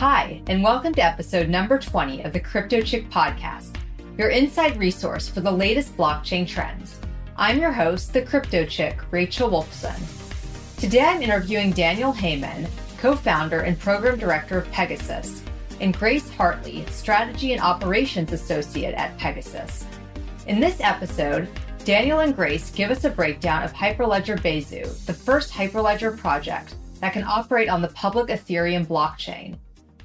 Hi, and welcome to episode number 20 of the Crypto Chick podcast, your inside resource for the latest blockchain trends. I'm your host, the Crypto Chick, Rachel Wolfson. Today I'm interviewing Daniel Heyman, co founder and program director of PegaSys, and Grace Hartley, strategy and operations associate at PegaSys. In this episode, Daniel and Grace give us a breakdown of Hyperledger Besu, the first Hyperledger project that can operate on the public Ethereum blockchain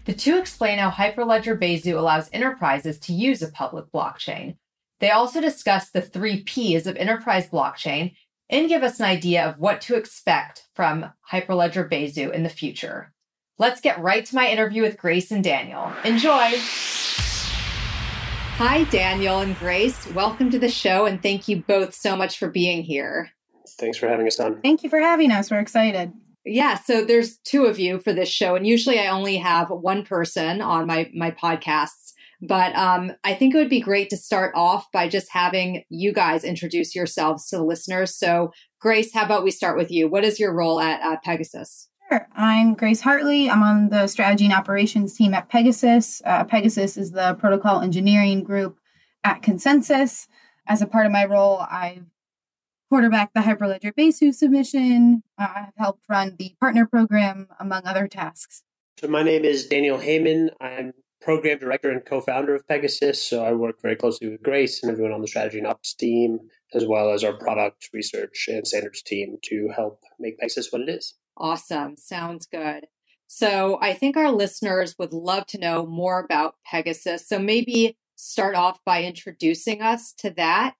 the two explain how Hyperledger Besu allows enterprises to use a public blockchain. They also discuss the three P's of enterprise blockchain and give us an idea of what to expect from Hyperledger Besu in the future. Let's get right to my interview with Grace and Daniel. Enjoy! Hi, Daniel and Grace. Welcome to the show, and thank you both so much for being here. Thanks for having us on. Thank you for having us. We're excited. Yeah, so there's two of you for this show, and usually I only have one person on my my podcasts. But um, I think it would be great to start off by just having you guys introduce yourselves to the listeners. So, Grace, how about we start with you? What is your role at uh, PegaSys? Sure. I'm Grace Hartley. I'm on the strategy and operations team at PegaSys. Uh, PegaSys is the protocol engineering group at ConsenSys. As a part of my role, I've quarterback the Hyperledger Besu submission. Uh, I've helped run the partner program, among other tasks. So, my name is Daniel Heyman. I'm program director and co founder of PegaSys. So, I work very closely with Grace and everyone on the strategy and ops team, as well as our product research and standards team to help make PegaSys what it is. Awesome. Sounds good. So, I think our listeners would love to know more about PegaSys. So, maybe start off by introducing us to that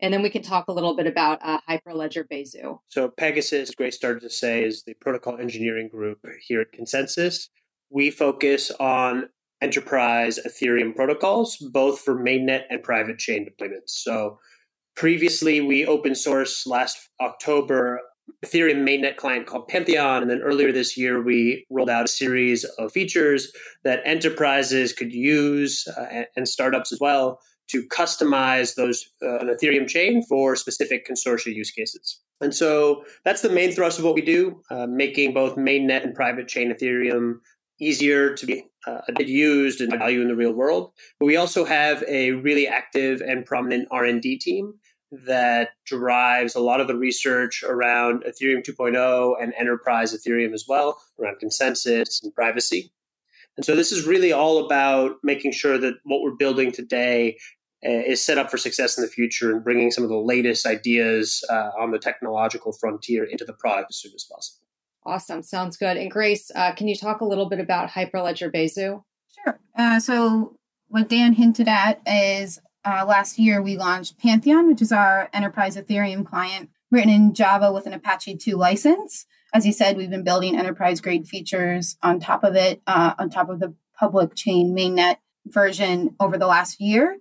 and then we can talk a little bit about uh, Hyperledger Besu. So PegaSys, Grace started to say, is the protocol engineering group here at ConsenSys. We focus on enterprise Ethereum protocols, both for mainnet and private chain deployments. So previously, we open source last October Ethereum mainnet client called Pantheon. And then earlier this year, we rolled out a series of features that enterprises could use uh, and startups as well to customize those uh, an Ethereum chain for specific consortia use cases. And so that's the main thrust of what we do, uh, making both mainnet and private chain Ethereum easier to be uh, used and value in the real world. But we also have a really active and prominent R&D team that drives a lot of the research around Ethereum 2.0 and enterprise Ethereum as well, around consensus and privacy. And so this is really all about making sure that what we're building today uh, is set up for success in the future and bringing some of the latest ideas uh, on the technological frontier into the product as soon as possible. Awesome. Sounds good. And Grace, uh, can you talk a little bit about Hyperledger Besu? Sure. Uh, so, what Dan hinted at is uh, last year we launched Pantheon, which is our enterprise Ethereum client written in Java with an Apache 2 license. As you said, we've been building enterprise grade features on top of it, uh, on top of the public chain mainnet version over the last year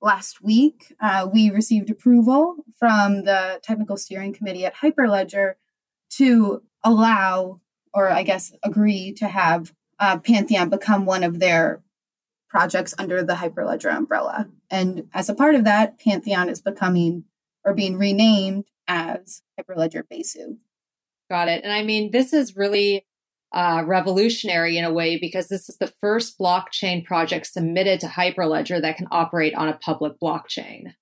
last week, uh, we received approval from the technical steering committee at Hyperledger to allow, or I guess agree to have uh, Pantheon become one of their projects under the Hyperledger umbrella. And as a part of that, Pantheon is becoming or being renamed as Hyperledger Besu. Got it. And I mean, this is really uh, revolutionary in a way because this is the first blockchain project submitted to Hyperledger that can operate on a public blockchain.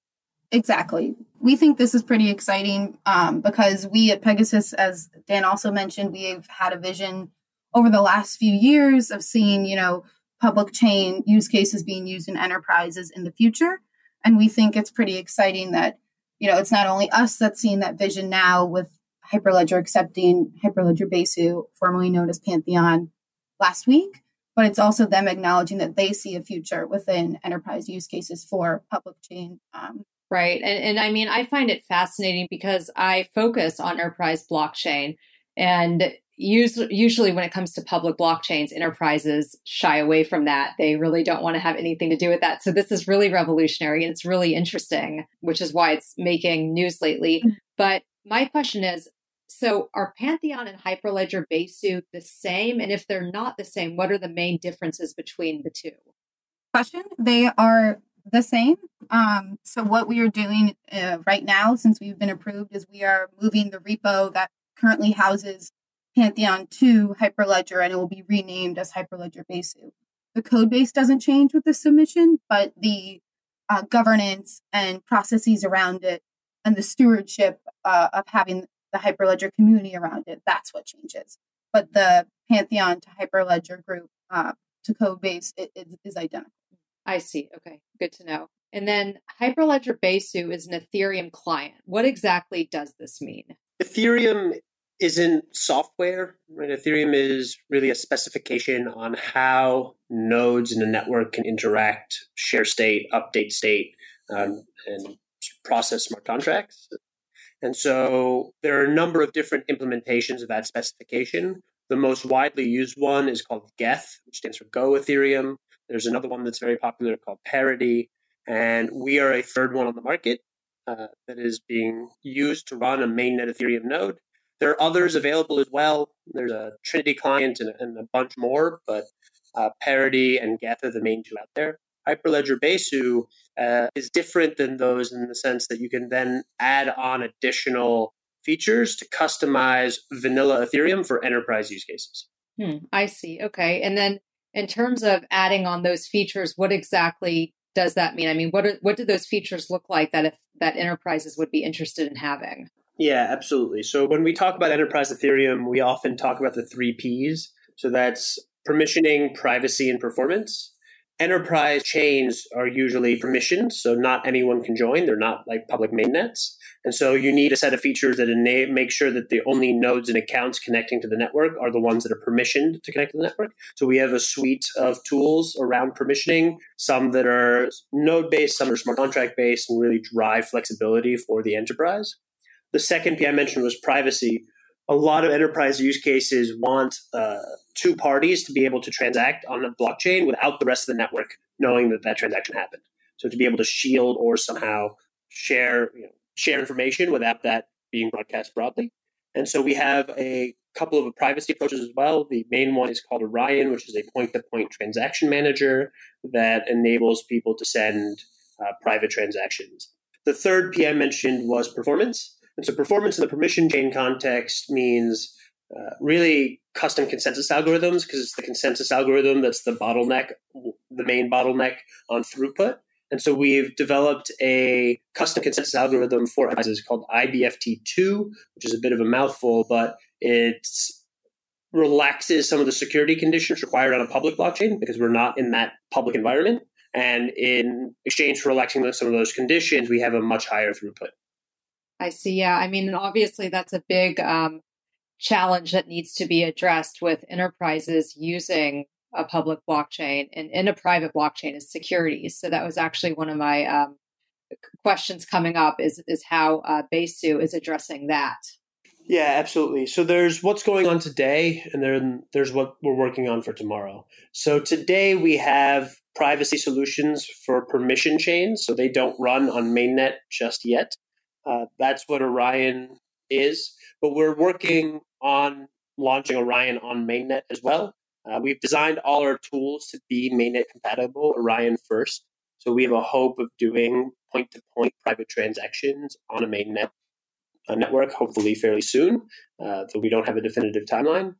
Exactly. We think this is pretty exciting um, because we at PegaSys, as Dan also mentioned, we've had a vision over the last few years of seeing, you know, public chain use cases being used in enterprises in the future. And we think it's pretty exciting that, you know, it's not only us that's seeing that vision now with Hyperledger accepting Hyperledger Besu, formerly known as Pantheon, last week. But it's also them acknowledging that they see a future within enterprise use cases for public chain. Um, right. And, and I mean, I find it fascinating because I focus on enterprise blockchain. And usually, usually when it comes to public blockchains, enterprises shy away from that. They really don't want to have anything to do with that. So this is really revolutionary and it's really interesting, which is why it's making news lately. Mm-hmm. But my question is so are Pantheon and Hyperledger Besu the same? And if they're not the same, what are the main differences between the two? Question. They are the same. Um, so what we are doing uh, right now, since we've been approved, is we are moving the repo that currently houses Pantheon to Hyperledger and it will be renamed as Hyperledger Besu. The code base doesn't change with the submission, but the uh, governance and processes around it and the stewardship uh, of having the Hyperledger community around it, that's what changes. But the Pantheon to Hyperledger group uh, to code base it, it is identical. I see. Okay, good to know. And then Hyperledger Besu is an Ethereum client. What exactly does this mean? Ethereum isn't software. Right? Ethereum is really a specification on how nodes in the network can interact, share state, update state, um, and process smart contracts. And so there are a number of different implementations of that specification. The most widely used one is called Geth, which stands for Go Ethereum. There's another one that's very popular called Parity. And we are a third one on the market uh, that is being used to run a mainnet Ethereum node. There are others available as well. There's a Trinity client and, and a bunch more, but uh, Parity and Geth are the main two out there. Hyperledger Besu uh, is different than those in the sense that you can then add on additional features to customize vanilla Ethereum for enterprise use cases. Hmm, I see. Okay. And then in terms of adding on those features, what exactly does that mean? I mean, what are, what do those features look like that if that enterprises would be interested in having? Yeah, absolutely. So when we talk about enterprise Ethereum, we often talk about the three P's. So that's permissioning, privacy, and performance. Enterprise chains are usually permissioned, so not anyone can join. They're not like public mainnets. And so you need a set of features that make sure that the only nodes and accounts connecting to the network are the ones that are permissioned to connect to the network. So we have a suite of tools around permissioning, some that are node based, some are smart contract based, and really drive flexibility for the enterprise. The second P I mentioned was privacy. A lot of enterprise use cases want uh, two parties to be able to transact on a blockchain without the rest of the network knowing that that transaction happened. So to be able to shield or somehow share you know, share information without that being broadcast broadly. And so we have a couple of privacy approaches as well. The main one is called Orion, which is a point-to-point transaction manager that enables people to send uh, private transactions. The third PM mentioned was performance. And so performance in the permission chain context means uh, really custom consensus algorithms because it's the consensus algorithm that's the bottleneck, the main bottleneck on throughput. And so we've developed a custom consensus algorithm for enterprises called IBFT2, which is a bit of a mouthful, but it relaxes some of the security conditions required on a public blockchain because we're not in that public environment. And in exchange for relaxing some of those conditions, we have a much higher throughput. I see. Yeah. I mean, obviously, that's a big um, challenge that needs to be addressed with enterprises using a public blockchain and in a private blockchain is securities. So that was actually one of my um, questions coming up is is how uh, Besu is addressing that. Yeah, absolutely. So there's what's going on today, and then there's what we're working on for tomorrow. So today we have privacy solutions for permission chains, so they don't run on mainnet just yet. Uh, that's what Orion is. But we're working on launching Orion on mainnet as well. Uh, we've designed all our tools to be mainnet compatible, Orion first. So we have a hope of doing point to point private transactions on a mainnet uh, network, hopefully fairly soon, uh, though we don't have a definitive timeline.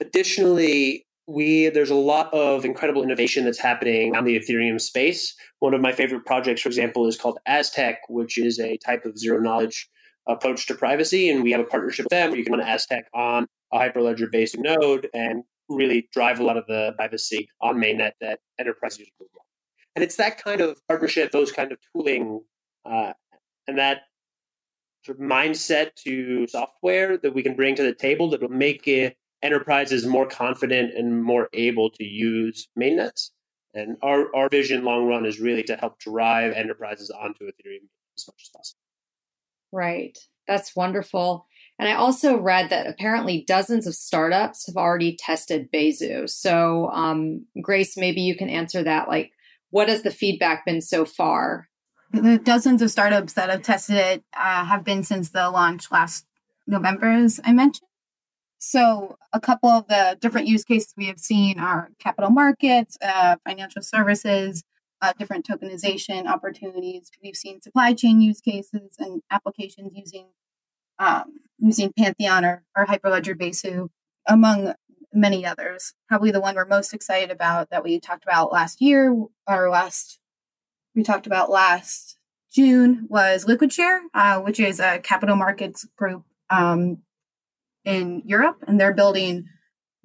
Additionally, we there's a lot of incredible innovation that's happening on the Ethereum space. One of my favorite projects, for example, is called Aztec, which is a type of zero knowledge approach to privacy, and we have a partnership with them where you can run Aztec on a Hyperledger based node and really drive a lot of the privacy on mainnet that enterprise users want. And it's that kind of partnership, those kind of tooling, uh, and that sort of mindset to software that we can bring to the table that will make it, enterprises more confident and more able to use mainnets. And our, our vision long run is really to help drive enterprises onto Ethereum as much as possible. Right. That's wonderful. And I also read that apparently dozens of startups have already tested Besu. So, um, Grace, maybe you can answer that. Like, what has the feedback been so far? The dozens of startups that have tested it uh, have been since the launch last November, as I mentioned. So, a couple of the different use cases we have seen are capital markets, uh, financial services, uh, different tokenization opportunities. We've seen supply chain use cases and applications using um, using Pantheon or, or Hyperledger Besu. among many others. Probably the one we're most excited about that we talked about last year or last we talked about last June was LiquidShare, uh, which is a capital markets group um, in Europe, and they're building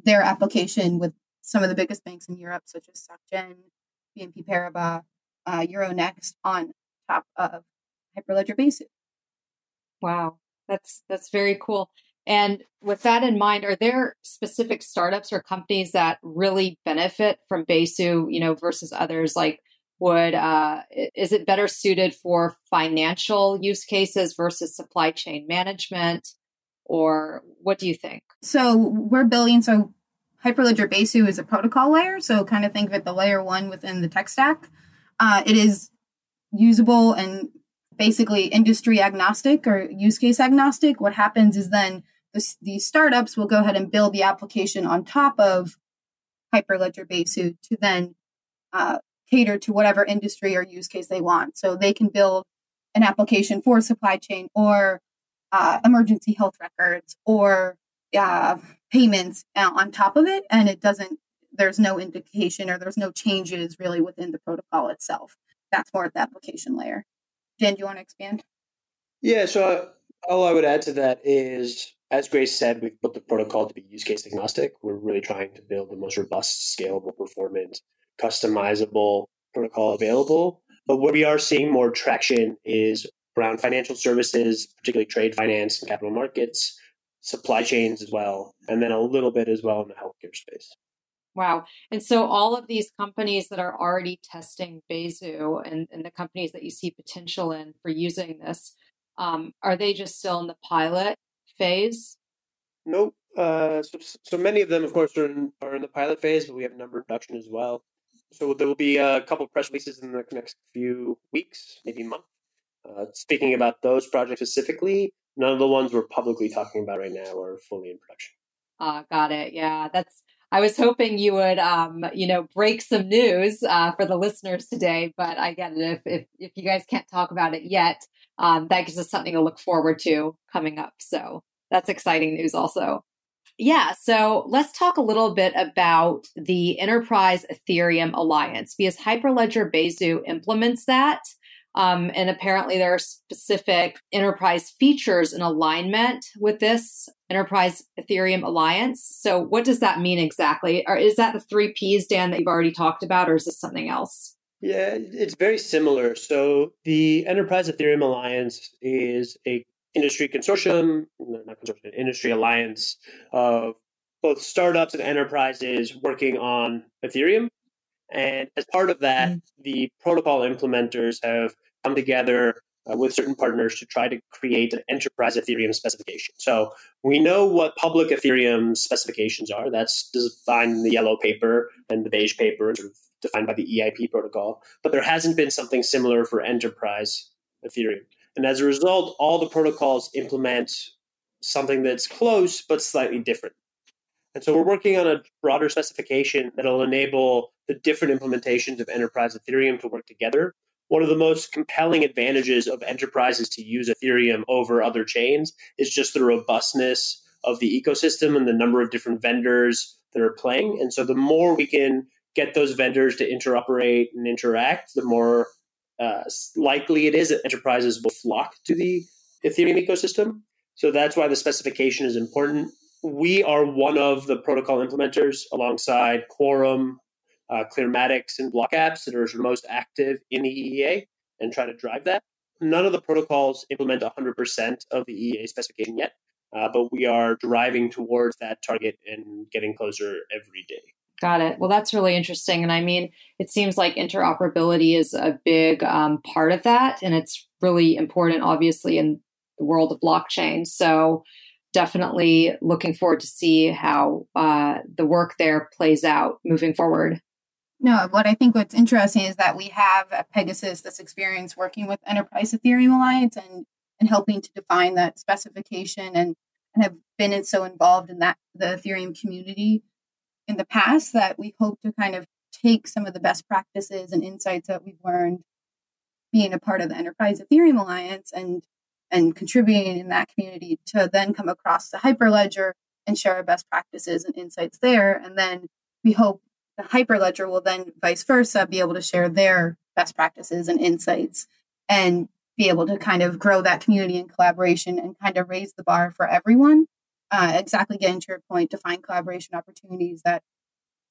their application with some of the biggest banks in Europe, such as SocGen, BNP Paribas, uh, Euronext, on top of Hyperledger Besu. Wow, that's that's very cool. And with that in mind, are there specific startups or companies that really benefit from Besu, you know, versus others? Like, would uh, is it better suited for financial use cases versus supply chain management, or what do you think? So we're building. So Hyperledger Besu is a protocol layer. So kind of think of it the layer one within the tech stack. Uh, it is usable and basically industry agnostic or use case agnostic. What happens is then the, these startups will go ahead and build the application on top of Hyperledger Besu to then uh, cater to whatever industry or use case they want. So they can build an application for supply chain or uh, emergency health records or uh, payments on top of it, and it doesn't. There's no indication or there's no changes really within the protocol itself. That's more at the application layer. Dan, do you want to expand? Yeah, so uh, all I would add to that is, as Grace said, we've the protocol to be use case agnostic. We're really trying to build the most robust, scalable, performant, customizable protocol available. But where we are seeing more traction is around financial services, particularly trade finance and capital markets, supply chains as well, and then a little bit as well in the healthcare space. Wow. And so all of these companies that are already testing Besu and, and the companies that you see potential in for using this, um, are they just still in the pilot phase? Nope. Uh, so, so many of them, of course, are in, are in the pilot phase, but we have a number of production as well. So there will be a couple press releases in the next few weeks, maybe month. Uh, speaking about those projects specifically, none of the ones we're publicly talking about right now are fully in production. Uh, got it. Yeah, that's. I was hoping you would, um, you know, break some news uh, for the listeners today, but I get it. If, if if you guys can't talk about it yet, um, that gives us something to look forward to coming up. So that's exciting news, also. Yeah, so let's talk a little bit about the Enterprise Ethereum Alliance because Hyperledger Besu implements that. Um, and apparently, there are specific enterprise features in alignment with this Enterprise Ethereum Alliance. So, what does that mean exactly? Or is that the three Ps, Dan, that you've already talked about, or is this something else? Yeah, it's very similar. So, the Enterprise Ethereum Alliance is a industry consortium, not consortium, industry alliance of both startups and enterprises working on Ethereum. And as part of that, mm-hmm. the protocol implementers have come together uh, with certain partners to try to create an enterprise Ethereum specification. So we know what public Ethereum specifications are. That's defined in the yellow paper and the beige paper, sort of defined by the EIP protocol. But there hasn't been something similar for enterprise Ethereum. And as a result, all the protocols implement something that's close but slightly different. And so we're working on a broader specification that'll enable the different implementations of enterprise Ethereum to work together. One of the most compelling advantages of enterprises to use Ethereum over other chains is just the robustness of the ecosystem and the number of different vendors that are playing. And so the more we can get those vendors to interoperate and interact, the more uh, likely it is that enterprises will flock to the Ethereum ecosystem. So that's why the specification is important. We are one of the protocol implementers alongside Quorum, uh, Clearmatics, and BlockApps that are most active in the EEA and try to drive that. None of the protocols implement 100% of the EEA specification yet, uh, but we are driving towards that target and getting closer every day. Got it. Well, that's really interesting. And I mean, it seems like interoperability is a big um, part of that. And it's really important, obviously, in the world of blockchain. So, definitely looking forward to see how uh, the work there plays out moving forward. No, what I think what's interesting is that we have at PegaSys this experience working with Enterprise Ethereum Alliance and, and helping to define that specification and, and have been so involved in that the Ethereum community in the past that we hope to kind of take some of the best practices and insights that we've learned being a part of the Enterprise Ethereum Alliance and and contributing in that community to then come across the Hyperledger and share our best practices and insights there. And then we hope the Hyperledger will then vice versa be able to share their best practices and insights and be able to kind of grow that community and collaboration and kind of raise the bar for everyone. Uh, exactly getting to your point to find collaboration opportunities that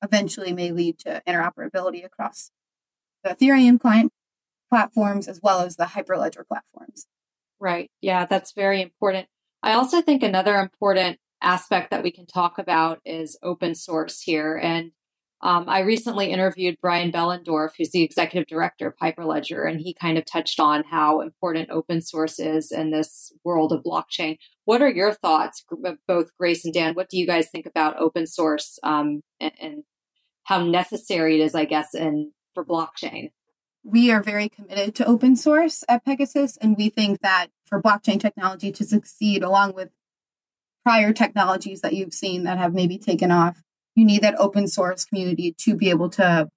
eventually may lead to interoperability across the Ethereum client platforms as well as the Hyperledger platforms. Right. Yeah, that's very important. I also think another important aspect that we can talk about is open source here. And um, I recently interviewed Brian Behlendorf, who's the executive director of Hyperledger, and he kind of touched on how important open source is in this world of blockchain. What are your thoughts, both Grace and Dan? What do you guys think about open source um, and, and how necessary it is, I guess, in for blockchain? We are very committed to open source at PegaSys, and we think that for blockchain technology to succeed, along with prior technologies that you've seen that have maybe taken off, you need that open source community to be able to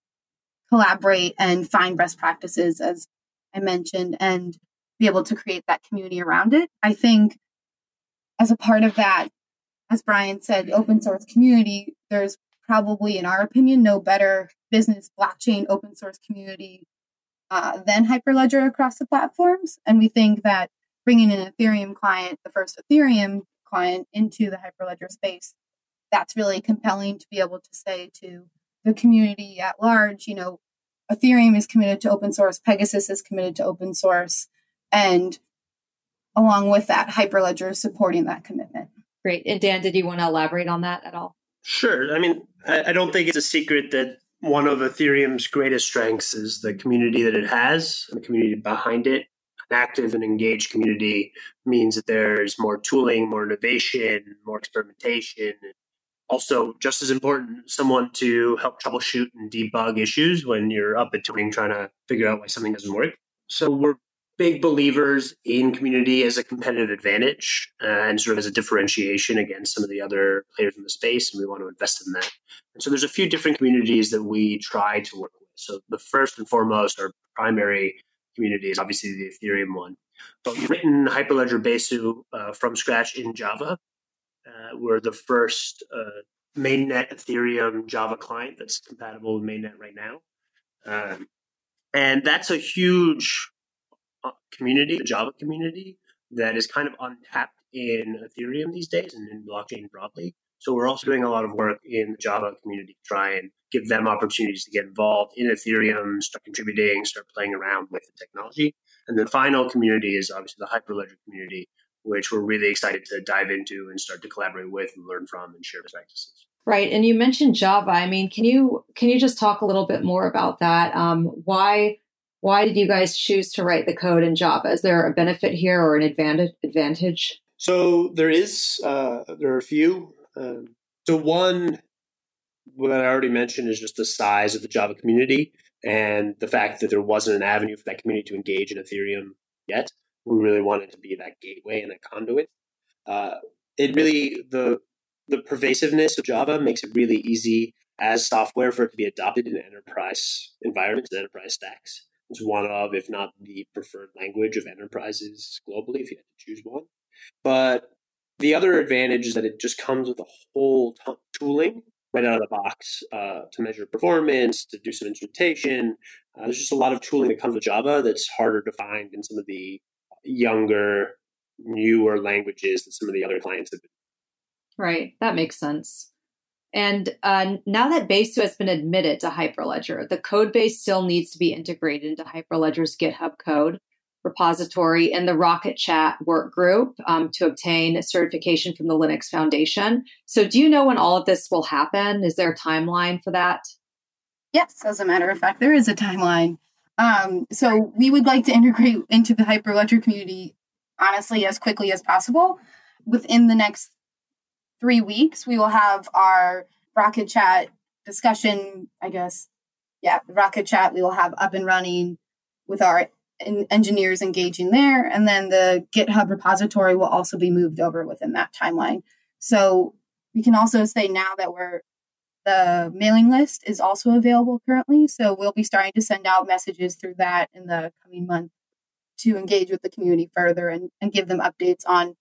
collaborate and find best practices, as I mentioned, and be able to create that community around it. I think as a part of that, as Brian said, open source community, there's probably, in our opinion, no better business blockchain open source community uh, than Hyperledger across the platforms. And we think that bringing an Ethereum client, the first Ethereum client, into the Hyperledger space that's really compelling to be able to say to the community at large, you know, Ethereum is committed to open source, PegaSys is committed to open source, and along with that, Hyperledger is supporting that commitment. Great. And Dan, did you want to elaborate on that at all? Sure. I mean, I, I don't think it's a secret that one of Ethereum's greatest strengths is the community that it has, and the community behind it. An active and engaged community means that there's more tooling, more innovation, more experimentation, also just as important someone to help troubleshoot and debug issues when you're up at tuning trying to figure out why something doesn't work. So we're big believers in community as a competitive advantage uh, and sort of as a differentiation against some of the other players in the space and we want to invest in that. And so there's a few different communities that we try to work with. So the first and foremost our primary community is obviously the ethereum one. But we've written hyperledger besu uh, from scratch in java uh, we're the first uh, mainnet Ethereum Java client that's compatible with mainnet right now. Um, and that's a huge uh, community, the Java community, that is kind of untapped in Ethereum these days and in blockchain broadly. So we're also doing a lot of work in the Java community to try and give them opportunities to get involved in Ethereum, start contributing, start playing around with the technology. And the final community is obviously the Hyperledger community, which we're really excited to dive into and start to collaborate with and learn from and share best practices. Right, and you mentioned Java. I mean, can you can you just talk a little bit more about that? Um, why why did you guys choose to write the code in Java? Is there a benefit here or an advantage? Advantage? So there is. Uh, there are a few. Um, so one, what I already mentioned is just the size of the Java community and the fact that there wasn't an avenue for that community to engage in Ethereum yet we really wanted to be that gateway and a conduit. Uh, it really the the pervasiveness of Java makes it really easy as software for it to be adopted in enterprise environments and enterprise stacks. It's one of, if not the preferred language of enterprises globally, if you had to choose one. But the other advantage is that it just comes with a whole ton of tooling right out of the box uh, to measure performance, to do some instrumentation. Uh, there's just a lot of tooling that comes with Java that's harder to find in some of the younger, newer languages that some of the other clients have been. Right, that makes sense. And uh, now that Besu has been admitted to Hyperledger, the code base still needs to be integrated into Hyperledger's GitHub code repository and the Rocket Chat work group um, to obtain certification from the Linux Foundation. So, do you know when all of this will happen? Is there a timeline for that? Yes, as a matter of fact, there is a timeline. Um, so we would like to integrate into the Hyperledger community honestly as quickly as possible. Within the next three weeks, we will have our Rocket Chat discussion, I guess. Yeah, Rocket Chat we will have up and running with our engineers engaging there. And then the GitHub repository will also be moved over within that timeline. So we can also say now that we're the mailing list is also available currently. So we'll be starting to send out messages through that in the coming month to engage with the community further and, and give them updates on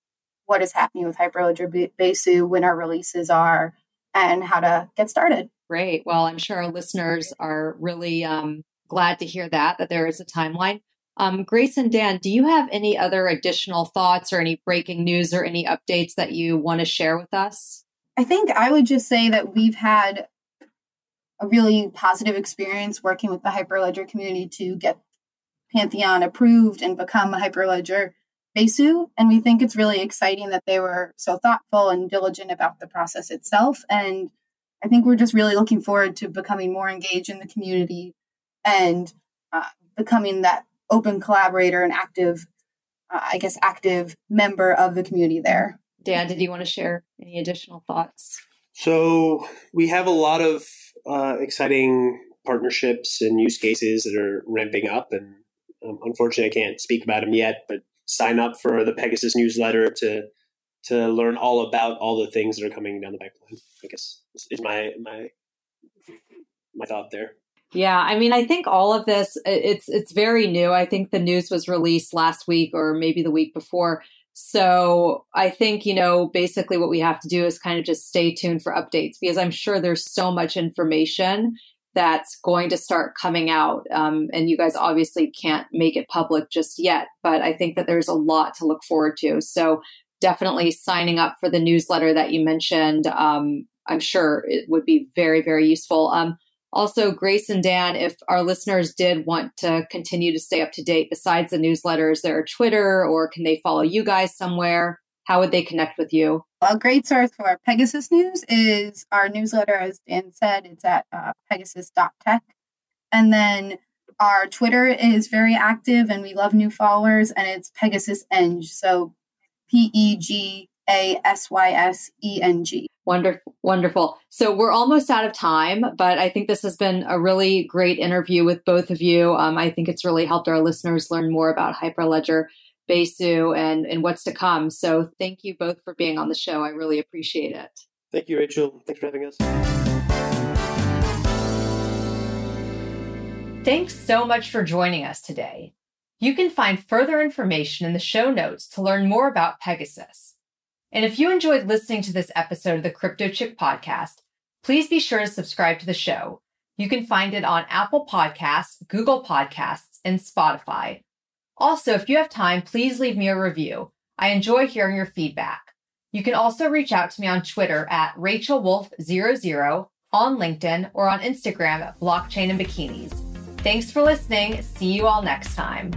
what is happening with Hyperledger Besu, when our releases are, and how to get started. Great. Well, I'm sure our listeners are really um, glad to hear that, that there is a timeline. Um, Grace and Dan, do you have any other additional thoughts or any breaking news or any updates that you want to share with us? I think I would just say that we've had a really positive experience working with the Hyperledger community to get Pantheon approved and become a Hyperledger Besu. And we think it's really exciting that they were so thoughtful and diligent about the process itself. And I think we're just really looking forward to becoming more engaged in the community and uh, becoming that open collaborator and active, uh, I guess, active member of the community there. Dan, did you want to share any additional thoughts? So we have a lot of uh, exciting partnerships and use cases that are ramping up, and um, unfortunately, I can't speak about them yet. But sign up for the PegaSys newsletter to to learn all about all the things that are coming down the pipeline. I guess is my my my thought there. Yeah, I mean, I think all of this it's it's very new. I think the news was released last week or maybe the week before. So I think, you know, basically what we have to do is kind of just stay tuned for updates because I'm sure there's so much information that's going to start coming out. Um, and you guys obviously can't make it public just yet, but I think that there's a lot to look forward to. So definitely signing up for the newsletter that you mentioned. Um, I'm sure it would be very, very useful. Um, also, Grace and Dan, if our listeners did want to continue to stay up to date besides the newsletters, there are Twitter or can they follow you guys somewhere? How would they connect with you? A great source for PegaSys News is our newsletter, as Dan said, it's at uh, pegasys.tech. And then our Twitter is very active and we love new followers, and it's PegaSys Eng. So P E G A S Y S E N G. Wonderful, wonderful. So we're almost out of time, but I think this has been a really great interview with both of you. Um, I think it's really helped our listeners learn more about Hyperledger, Besu, and and what's to come. So thank you both for being on the show. I really appreciate it. Thank you, Rachel. Thanks for having us. Thanks so much for joining us today. You can find further information in the show notes to learn more about PegaSys. And if you enjoyed listening to this episode of the Crypto Chick podcast, please be sure to subscribe to the show. You can find it on Apple Podcasts, Google Podcasts, and Spotify. Also, if you have time, please leave me a review. I enjoy hearing your feedback. You can also reach out to me on Twitter at RachelWolf00, on LinkedIn, or on Instagram at Blockchain and Bikinis. Thanks for listening. See you all next time.